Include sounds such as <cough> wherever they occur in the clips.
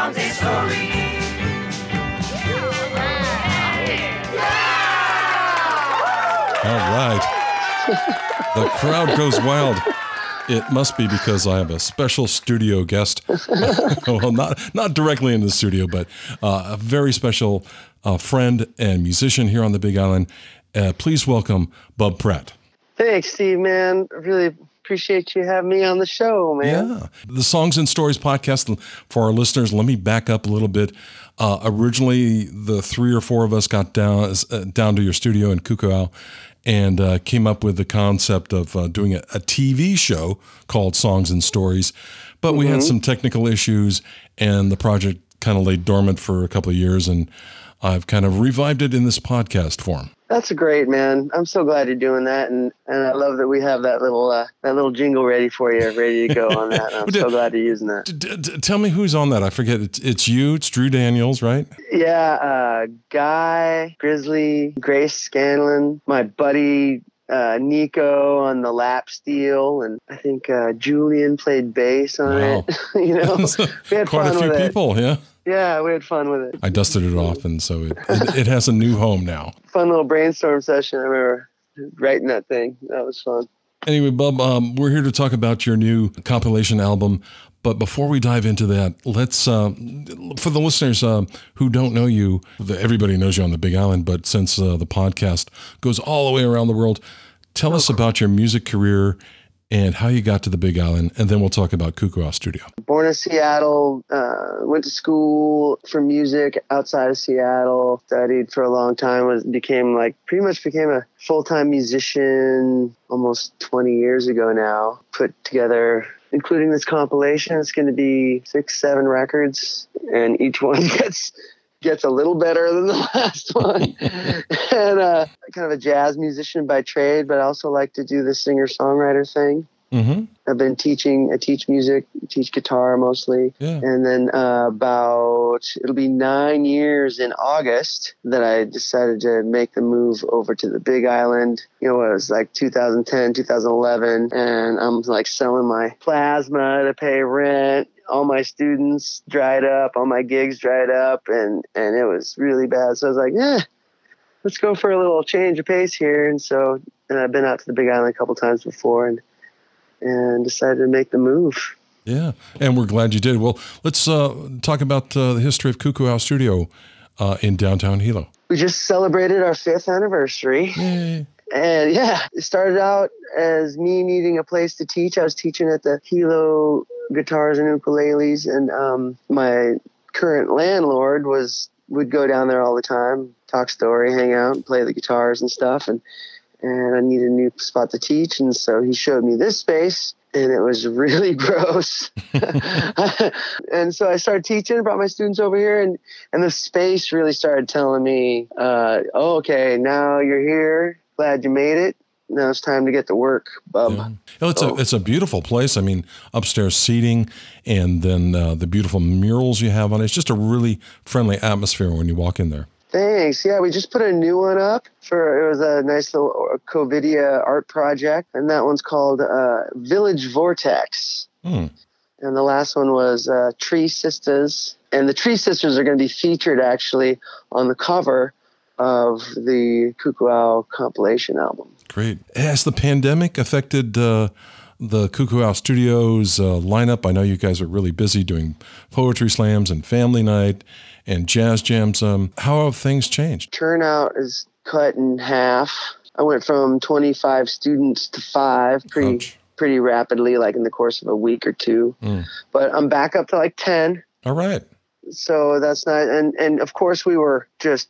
stories. It's songs. All right. the crowd goes wild. It must be because I have a special studio guest. <laughs> well, not not directly in the studio, but uh, a very special uh, friend and musician here on the Big Island. Uh, please welcome Bub Pratt. Thanks, Steve, man. Really appreciate you having me on the show, man. Yeah. The Songs and Stories podcast, for our listeners, let me back up a little bit. Uh, originally, the three or four of us got down uh, down to your studio in Kukuau and uh, came up with the concept of uh, doing a, a, TV show called Songs and Stories. But we mm-hmm. had some technical issues, and the project kind of lay dormant for a couple of years, and I've kind of revived it in this podcast form. That's great, man. I'm so glad you're doing that, and, and I love that we have that little uh, that little jingle ready for you, ready to go on that. I'm <laughs> so glad you're using that. D- d- tell me who's on that. I forget. It's, it's you. It's Drew Daniels, right? Yeah, uh, Guy Grizzly, Grace Scanlon, my buddy uh, Nico on the lap steel, and I think uh, Julian played bass on wow. it. <laughs> you know, <laughs> we had quite a few people. It. Yeah. Yeah, we had fun with it. I dusted it off, and so it, it, it has a new home now. <laughs> Fun little brainstorm session. I remember writing that thing. That was fun. Anyway, Bub, um, we're here to talk about your new compilation album. But before we dive into that, let's, uh, for the listeners uh, who don't know you, everybody knows you on the Big Island, but since uh, the podcast goes all the way around the world, tell us about your music career and how you got to the Big Island, and then we'll talk about Kukuau Studio. Born in Seattle, uh, went to school for music outside of Seattle. Studied for a long time. Was became like pretty much became a full time musician almost 20 years ago now. Put together. Including this compilation, it's going to be six, seven records, and each <laughs> one gets gets a little better than the <laughs> last one. and uh, kind of a jazz musician by trade, but I also like to do the singer songwriter thing. Mm-hmm. I've been teaching. I teach music, teach guitar mostly, yeah. and then uh, about it'll be nine years in August that I decided to make the move over to the Big Island. You know, it was like 2010, 2011, and I'm like selling my plasma to pay rent all my students dried up, all my gigs dried up, and and it was really bad. So I was like, yeah, let's go for a little change of pace here. And so, and I've been out to the Big Island a couple times before, and and decided to make the move. Yeah, and we're glad you did. Well, let's uh, talk about uh, the history of Kukuau Studio uh, in downtown Hilo. We just celebrated our fifth anniversary. Yay. And yeah, it started out as me needing a place to teach. I was teaching at the Hilo guitars and ukuleles, and um, my current landlord was would go down there all the time, talk story, hang out, and play the guitars and stuff, and and I needed a new spot to teach, and so he showed me this space, and it was <laughs> really gross. <laughs> and so I started teaching, brought my students over here, and and the space really started telling me, uh, oh, okay, now you're here, glad you made it now it's time to get to work, bub. Yeah. Well, it's so, a it's a beautiful place. I mean, upstairs seating, and then uh, the beautiful murals you have on it. It's just a really friendly atmosphere when you walk in there. Thanks. Yeah, we just put a new one up for it was a nice little COVIDia art project, and that one's called uh, Village Vortex. Hmm. And the last one was uh, Tree Sisters, and the Tree Sisters are going to be featured actually on the cover of the Kukuau compilation album. Great. Has the pandemic affected uh, the Kukuau Studios uh, lineup? I know you guys are really busy doing poetry slams and family night and jazz jams. Um, how have things changed? Turnout is cut in half. I went from 25 students to five pretty Ouch. pretty rapidly, like in the course of a week or two. Mm. But I'm back up to like 10. All right. So that's not, and and of course we were just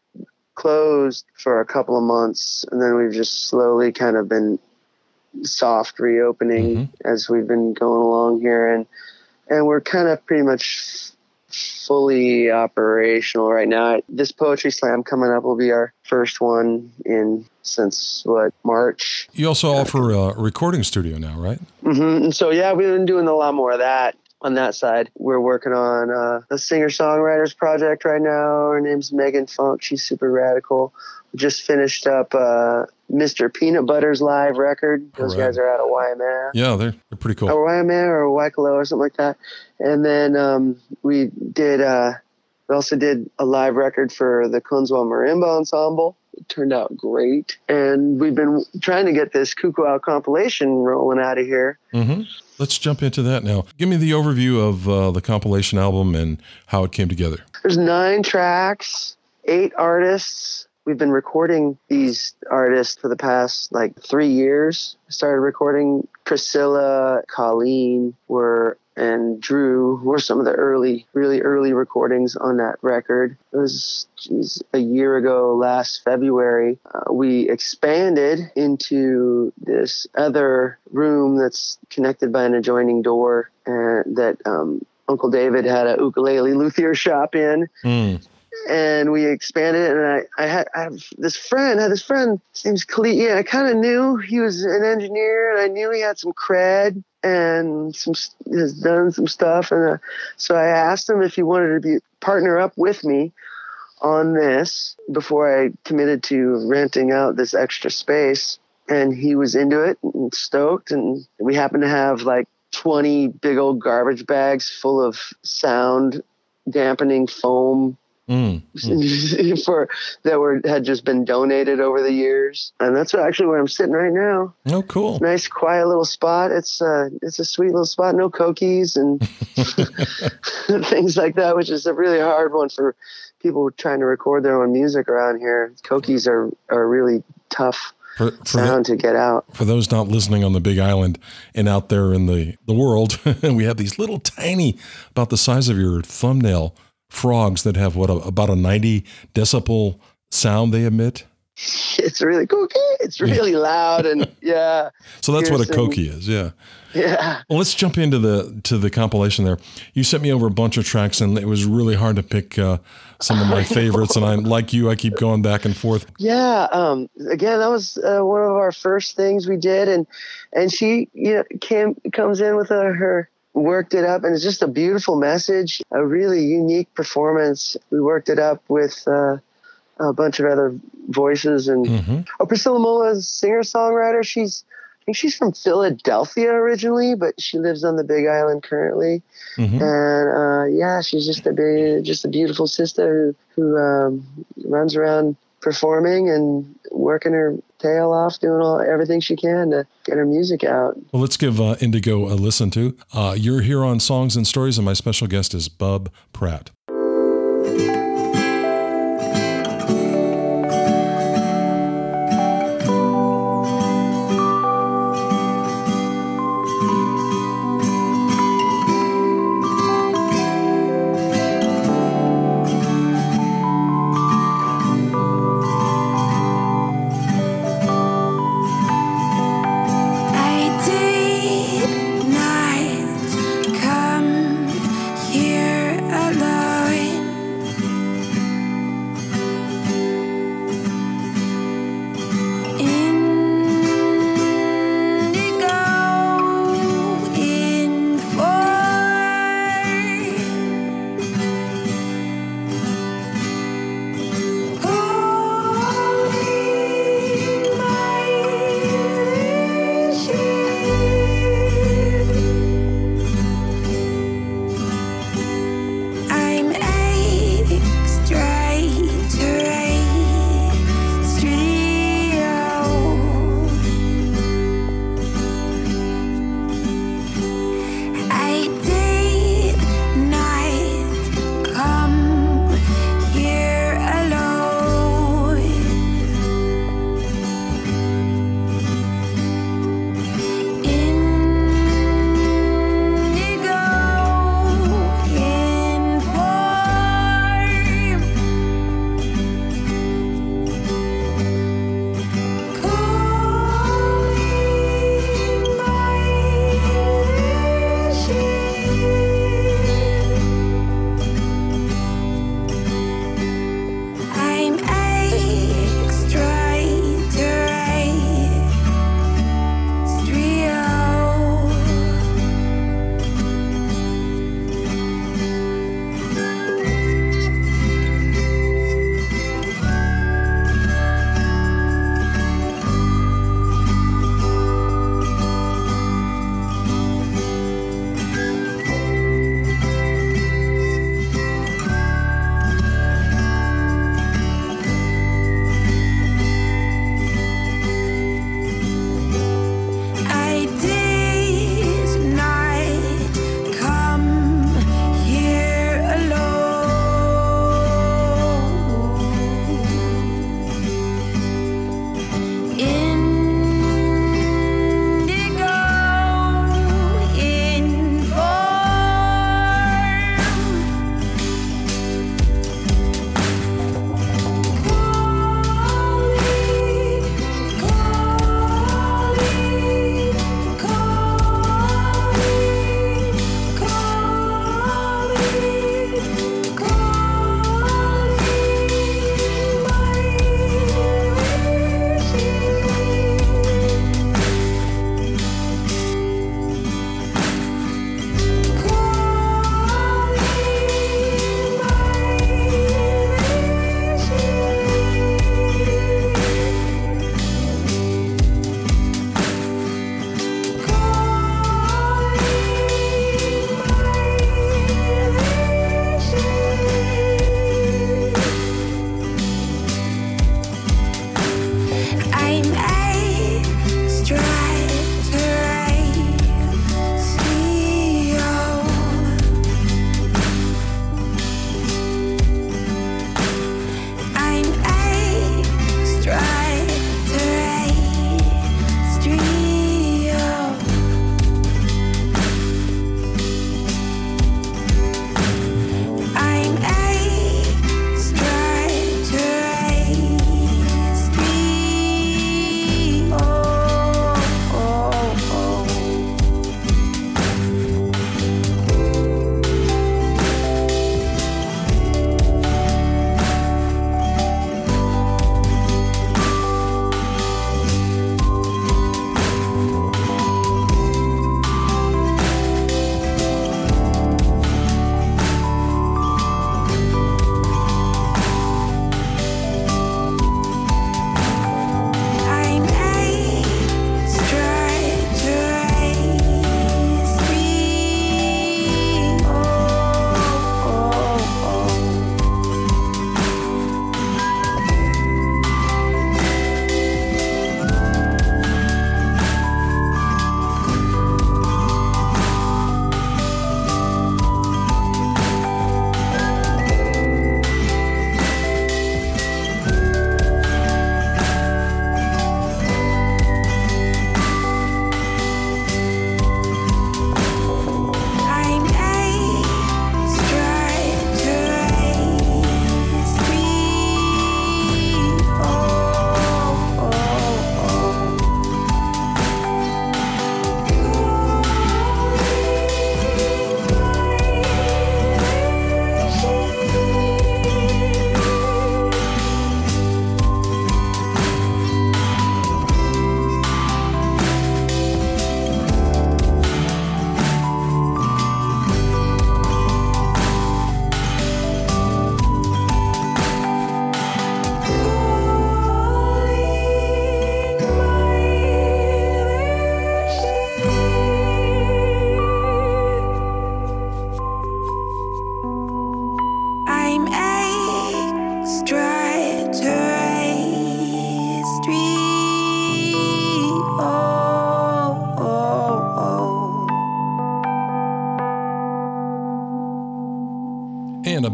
closed for a couple of months, and then we've just slowly kind of been soft reopening mm-hmm. as we've been going along here, and and we're kind of pretty much fully operational right now. This poetry slam coming up will be our first one in since what March. You also offer a recording studio now, right? Mm-hmm. And so yeah, we've been doing a lot more of that on that side. We're working on uh, a singer songwriters project right now. Her name's Megan Funk. She's super radical. We just finished up uh, Mr. Peanut Butter's live record. Those Alright. guys are out of Waimea. Yeah, they're they're pretty cool. Or Waimea or Waikoloa or something like that. And then um, we did, uh, we also did a live record for the Kunzwa Marimba Ensemble. It turned out great. And we've been trying to get this Out compilation rolling out of here. hmm Let's jump into that now. Give me the overview of uh, the compilation album and how it came together. There's nine tracks, eight artists. We've been recording these artists for the past like three years. Started recording Priscilla, Colleen were and Drew were some of the early, really early recordings on that record. It was geez, a year ago, last February. Uh, we expanded into this other room that's connected by an adjoining door, and that um, Uncle David had a ukulele luthier shop in Mm. And we expanded it. And I, I had I have this friend, I had this friend, his name's Khalid. Yeah, I kind of knew he was an engineer, and I knew he had some cred and some has done some stuff. And uh, so I asked him if he wanted to be partner up with me on this before I committed to renting out this extra space. And he was into it and stoked. And we happened to have like 20 big old garbage bags full of sound dampening foam Mm. <laughs> for that were had just been donated over the years, and that's actually where I'm sitting right now. Oh, cool. Nice, quiet little spot. It's uh, it's a sweet little spot. No coquís and <laughs> <laughs> things like that, which is a really hard one for people trying to record their own music around here. Coquís are are really tough For, for, the, sound to get out. for those not listening on the Big Island and out there in the, the world, we have these little tiny, about the size of your thumbnail, frogs that have what, a, about a 90 decibel sound they emit. <laughs> It's really cookie. It's really loud and <laughs> yeah, So that's what a coquí is. Yeah. yeah. Well, let's jump into the to the compilation there. You sent me over a bunch of tracks, and it was really hard to pick uh, some of my <laughs> favorites. And I'm like you, I keep going back and forth. Yeah. Um, again, that was uh, one of our first things we did, and and she you know came comes in with her, her worked it up, and it's just a beautiful message, a really unique performance. We worked it up with uh, a bunch of other voices, and hmm oh, Priscilla Mola is singer songwriter. She's I think she's from Philadelphia originally, but she lives on the Big Island currently. hmm And uh, yeah, she's just a big, just a beautiful sister who, who um, runs around performing and working her tail off, doing all everything she can to get her music out. Well, let's give uh, Indigo a listen to. Uh, you're here on Songs and Stories, and my special guest is Bub Pratt.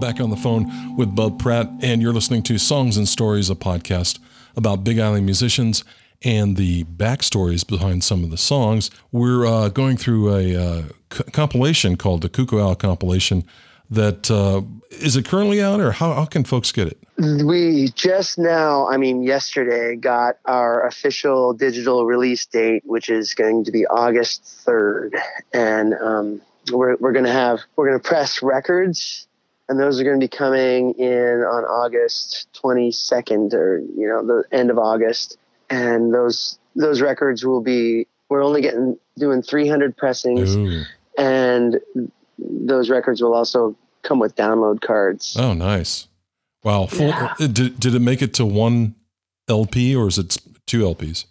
Back on the phone with Bub Pratt, and you're listening to Songs and Stories, a podcast about Big Island musicians and the backstories behind some of the songs. We're uh, going through a uh, c- compilation called the Kukuau compilation. That uh, is it currently out, or how, how can folks get it? We just now, I mean, yesterday, got our official digital release date, which is going to be August 3rd. And um, we're, we're going to have, we're going to press records, and those are going to be coming in on August 22nd or, you know, the end of August. And those, those records will be, we're only getting, doing 300 pressings, Ooh. and those records will also come with download cards. Oh, nice. Wow. Full, Yeah. did, did it make it to one LP or is it two LPs?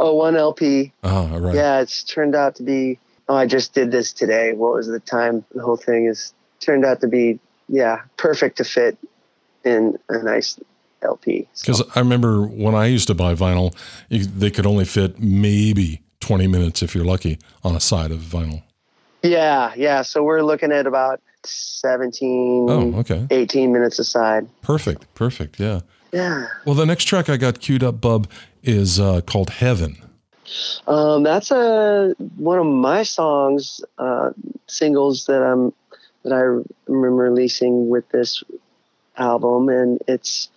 Oh, one LP. Ah, all right. Yeah, it's turned out to be. Oh, I just did this today. What was the time? The whole thing is turned out to be, yeah, perfect to fit in a nice LP. So, Because I remember when I used to buy vinyl, you, they could only fit maybe 20 minutes if you're lucky on a side of vinyl. yeah, yeah. So we're looking at about 17, Oh, okay. 18 minutes aside. Perfect. Perfect. Yeah. Yeah. Well, the next track I got queued up, Bub, is uh, called Heaven. Um, that's a one of my songs, uh, singles that I'm that I am releasing with this album, and it's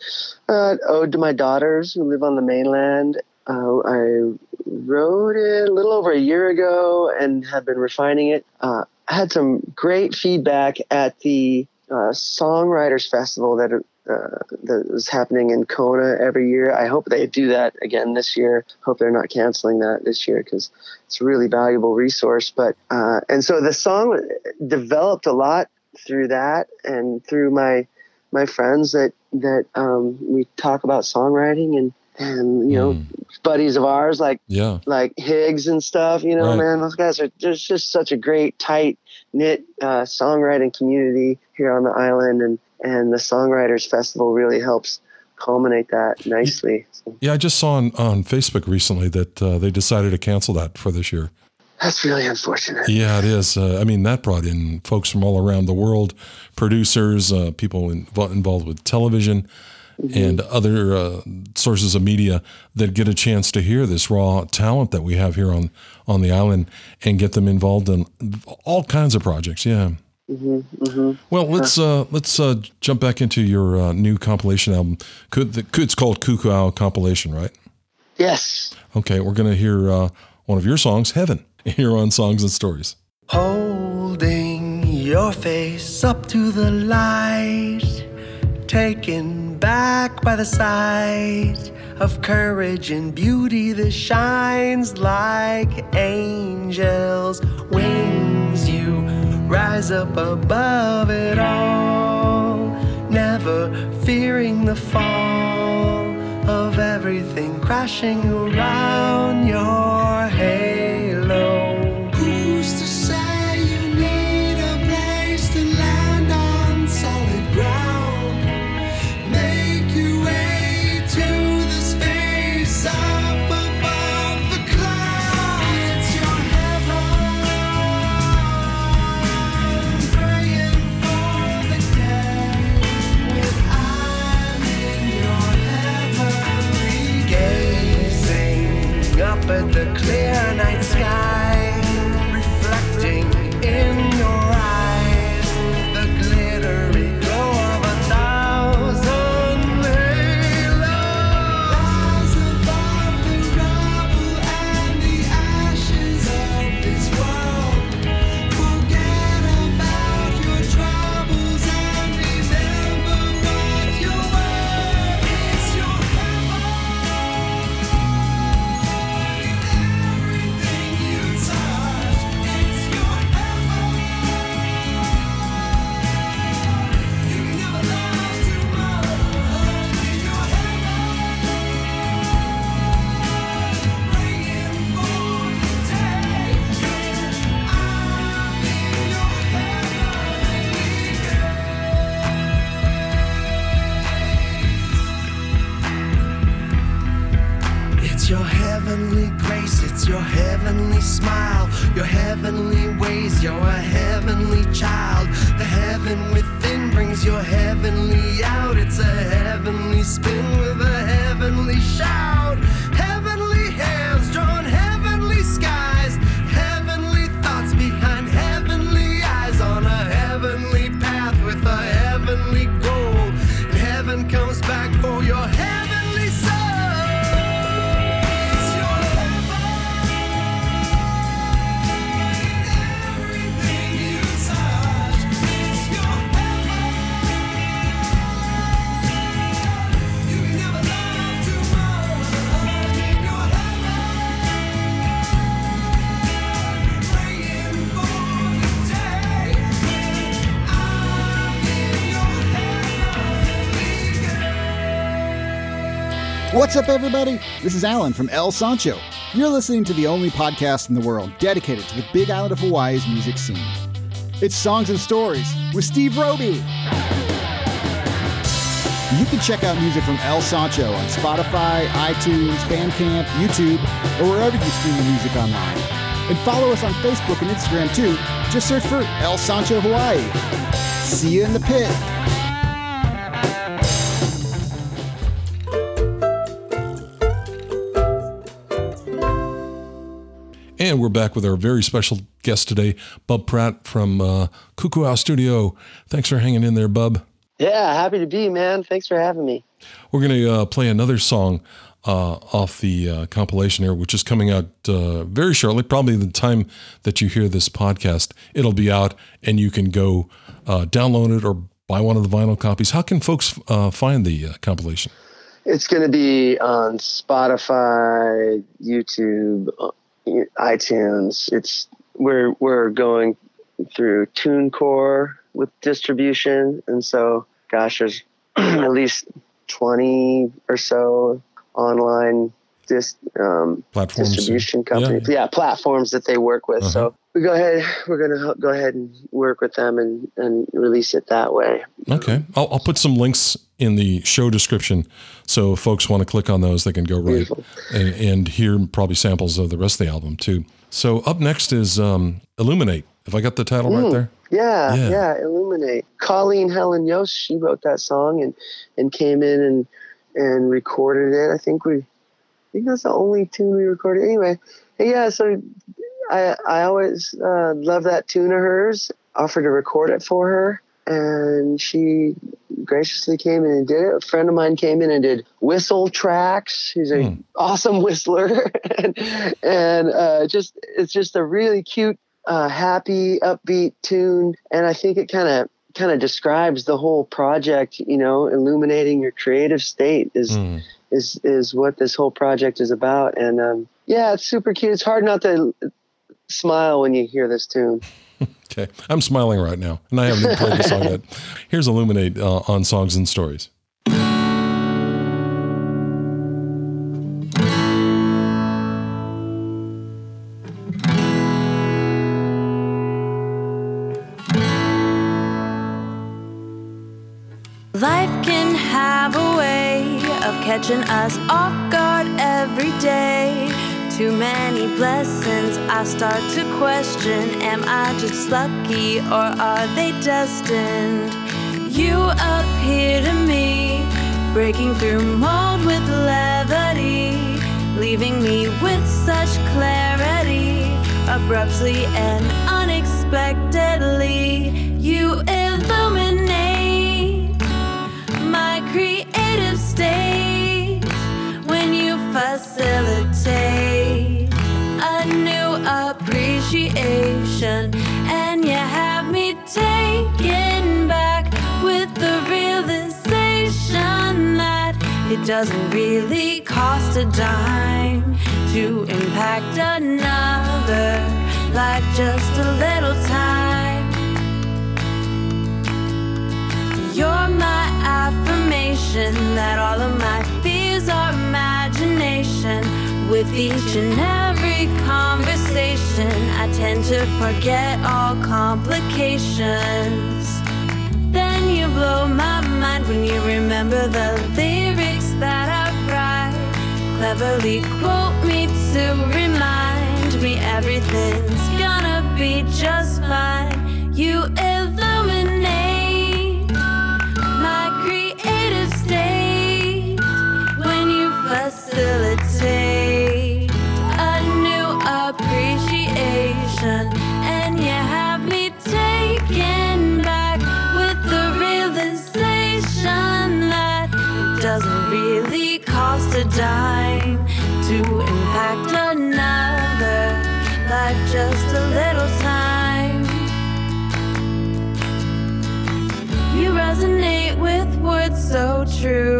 uh, ode to my daughters who live on the mainland. Uh, I wrote it a little over a year ago and have been refining it. Uh, I had some great feedback at the uh, Songwriters Festival that uh, that was happening in Kona every year. I hope they do that again this year. Hope they're not canceling that this year because it's a really valuable resource. But uh, and so the song developed a lot through that and through my my friends that that um, we talk about songwriting and and you know Mm. buddies of ours like Yeah. like Higgs and stuff. You know, Right. man, those guys are there's just such a great tight knit uh, songwriting community here on the island, and and the Songwriters Festival really helps culminate that nicely. Yeah. I just saw on, on Facebook recently that uh, they decided to cancel that for this year. that's really unfortunate. Yeah, it is. Uh, I mean, that brought in folks from all around the world, producers, uh, people invo- involved with television and other uh, sources of media that get a chance to hear this raw talent that we have here on on the island and get them involved in all kinds of projects. Yeah. Well, let's uh, let's uh, jump back into your uh, new compilation album. Could the, it's called Kukuau compilation, right? Yes. Okay, we're gonna hear uh, one of your songs, "Heaven," <laughs> here on Songs and Stories. Holding your face up to the light, taken back by the sight of courage and beauty that shines like angels' wings. You rise up above it all, never fearing the fall of everything crashing around your halo. What's up, everybody? This is Alan from El Sancho. You're listening to the only podcast in the world dedicated to the Big Island of Hawaii's music scene. It's Songs and Stories with Steve Roby. You can check out music from El Sancho on Spotify, iTunes, Bandcamp, YouTube, or wherever you stream your music online. And follow us on Facebook and Instagram too. Just search for El Sancho Hawaii. See you in the pit. And we're back with our very special guest today, Bub Pratt from uh, Kukuau Studio. Thanks for hanging in there, Bub. Yeah, happy to be, man. Thanks for having me. We're going to uh, play another song uh, off the uh, compilation here, which is coming out uh, very shortly. Probably the time that you hear this podcast, it'll be out, and you can go uh, download it or buy one of the vinyl copies. How can folks uh, find the uh, compilation? It's going to be on Spotify, YouTube, uh, iTunes. It's we're we're going through TuneCore with distribution, and so gosh, there's <clears throat> at least twenty or so online dis, um, distribution Yeah, companies. Yeah, platforms that they work with. Uh-huh. So we go ahead. We're gonna go ahead and work with them and and release it that way. Okay. I'll, I'll put some links in the show description. So if folks want to click on those, they can go right and, and hear probably samples of the rest of the album too. So up next is um, Illuminate. If I got the title right there. Yeah, Yeah. yeah, Illuminate. Colleen Helen Yost, she wrote that song and and came in and and recorded it. I think we, I think that's the only tune we recorded. Anyway, yeah. So I I always uh, love that tune of hers. Offered to record it for her, and she graciously came in and did it. A friend of mine came in and did whistle tracks. He's a Hmm. awesome <laughs> whistler, and, and uh, just it's just a really cute uh, happy, upbeat tune, and I think it kind of kind of describes the whole project. You know, illuminating your creative state is Mm. is is what this whole project is about. And um, yeah, it's super cute. It's hard not to smile when you hear this tune. <laughs> Okay. I'm smiling right now, and I haven't even played the song yet. Here's Illuminate uh, on Songs and Stories. Life can have a way of catching us off guard every day. Too many blessings, I start to question Am I just lucky or are they destined? You appear to me, breaking through mold with levity, leaving me with such clarity. Abruptly and unexpectedly, you doesn't really cost a dime to impact another life just a little time you're my affirmation that all of my fears are imagination. With each and every conversation, I tend to forget all complications. Then you blow my mind when you remember the lyrics that I write. Cleverly quote me to remind me everything's gonna be just fine. You true.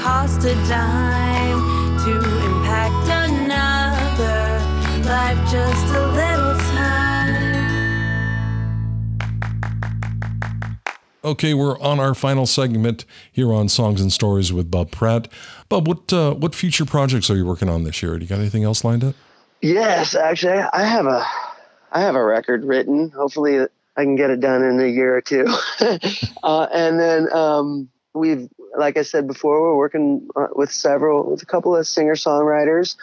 Cost a dime to impact another life just a little time. Okay, we're on our final segment here on Songs and Stories with Bob Pratt. Bob, what uh, what future projects are you working on this year? Do you got anything else lined up? Yes, actually, I have a, I have a record written. Hopefully, I can get it done in a year or two. <laughs> uh, and then um, we've, like I said before, we're working uh, with several, with a couple of singer songwriters.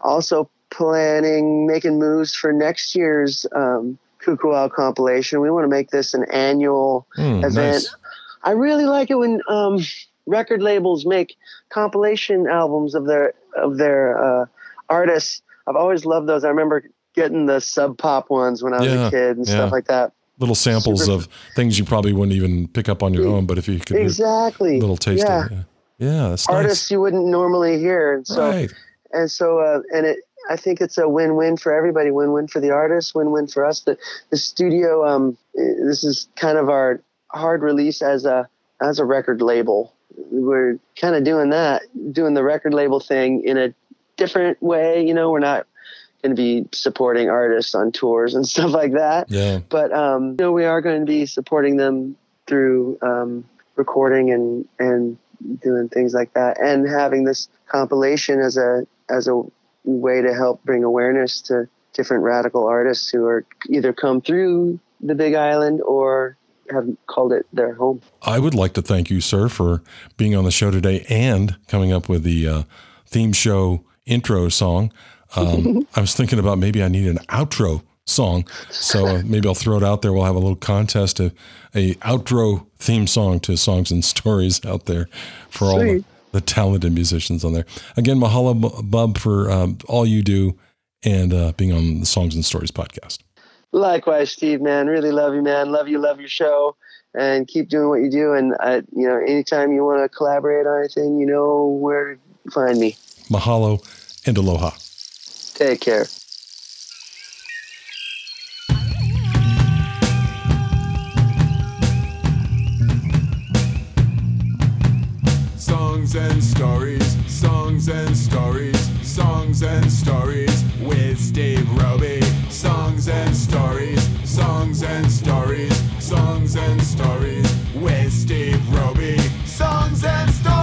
Also planning, making moves for next year's um, Kukuau compilation. We want to make this an annual Hmm, event. nice. I really like it when um, record labels make compilation albums of their of their uh, artists. I've always loved those. I remember getting the Sub Pop ones when I was Yeah, a kid and yeah. stuff like that. Little samples Super- of things you probably wouldn't even pick up on your own, but if you could Exactly. a little taste yeah. of it. Yeah, that's Artists you wouldn't normally hear, and so right. and so uh, and it. I think it's a win-win for everybody. Win-win for the artist. Win-win for us. The the studio. Um, this is kind of our hard release as a as a record label. We're kind of doing that, doing the record label thing in a different way. You know, we're not going to be supporting artists on tours and <laughs> stuff like that. Yeah. But um, you know, we are going to be supporting them through um, recording and and doing things like that, and having this compilation as a as a way to help bring awareness to different radical artists who are either come through the Big Island or have called it their home. I would like to thank you, sir, for being on the show today and coming up with the uh, theme show intro song. Um, <laughs> I was thinking about maybe I need an outro song, so uh, maybe I'll throw it out there. We'll have a little contest, a, a outro theme song to songs and <laughs> stories out there for all the, the talented musicians on there. Again, mahalo, Bub, for um, all you do and uh, being on the Songs and Stories podcast. Likewise, Steve, man, really love you, man. Love you, love your show, and keep doing what you do. And I, you know, anytime you want to collaborate on anything, you know where to find me. Mahalo and aloha. Take care. Songs and stories, songs and stories, songs and stories with Steve Roby. Songs and stories, songs and stories, songs and stories with Steve Roby. Songs and stories.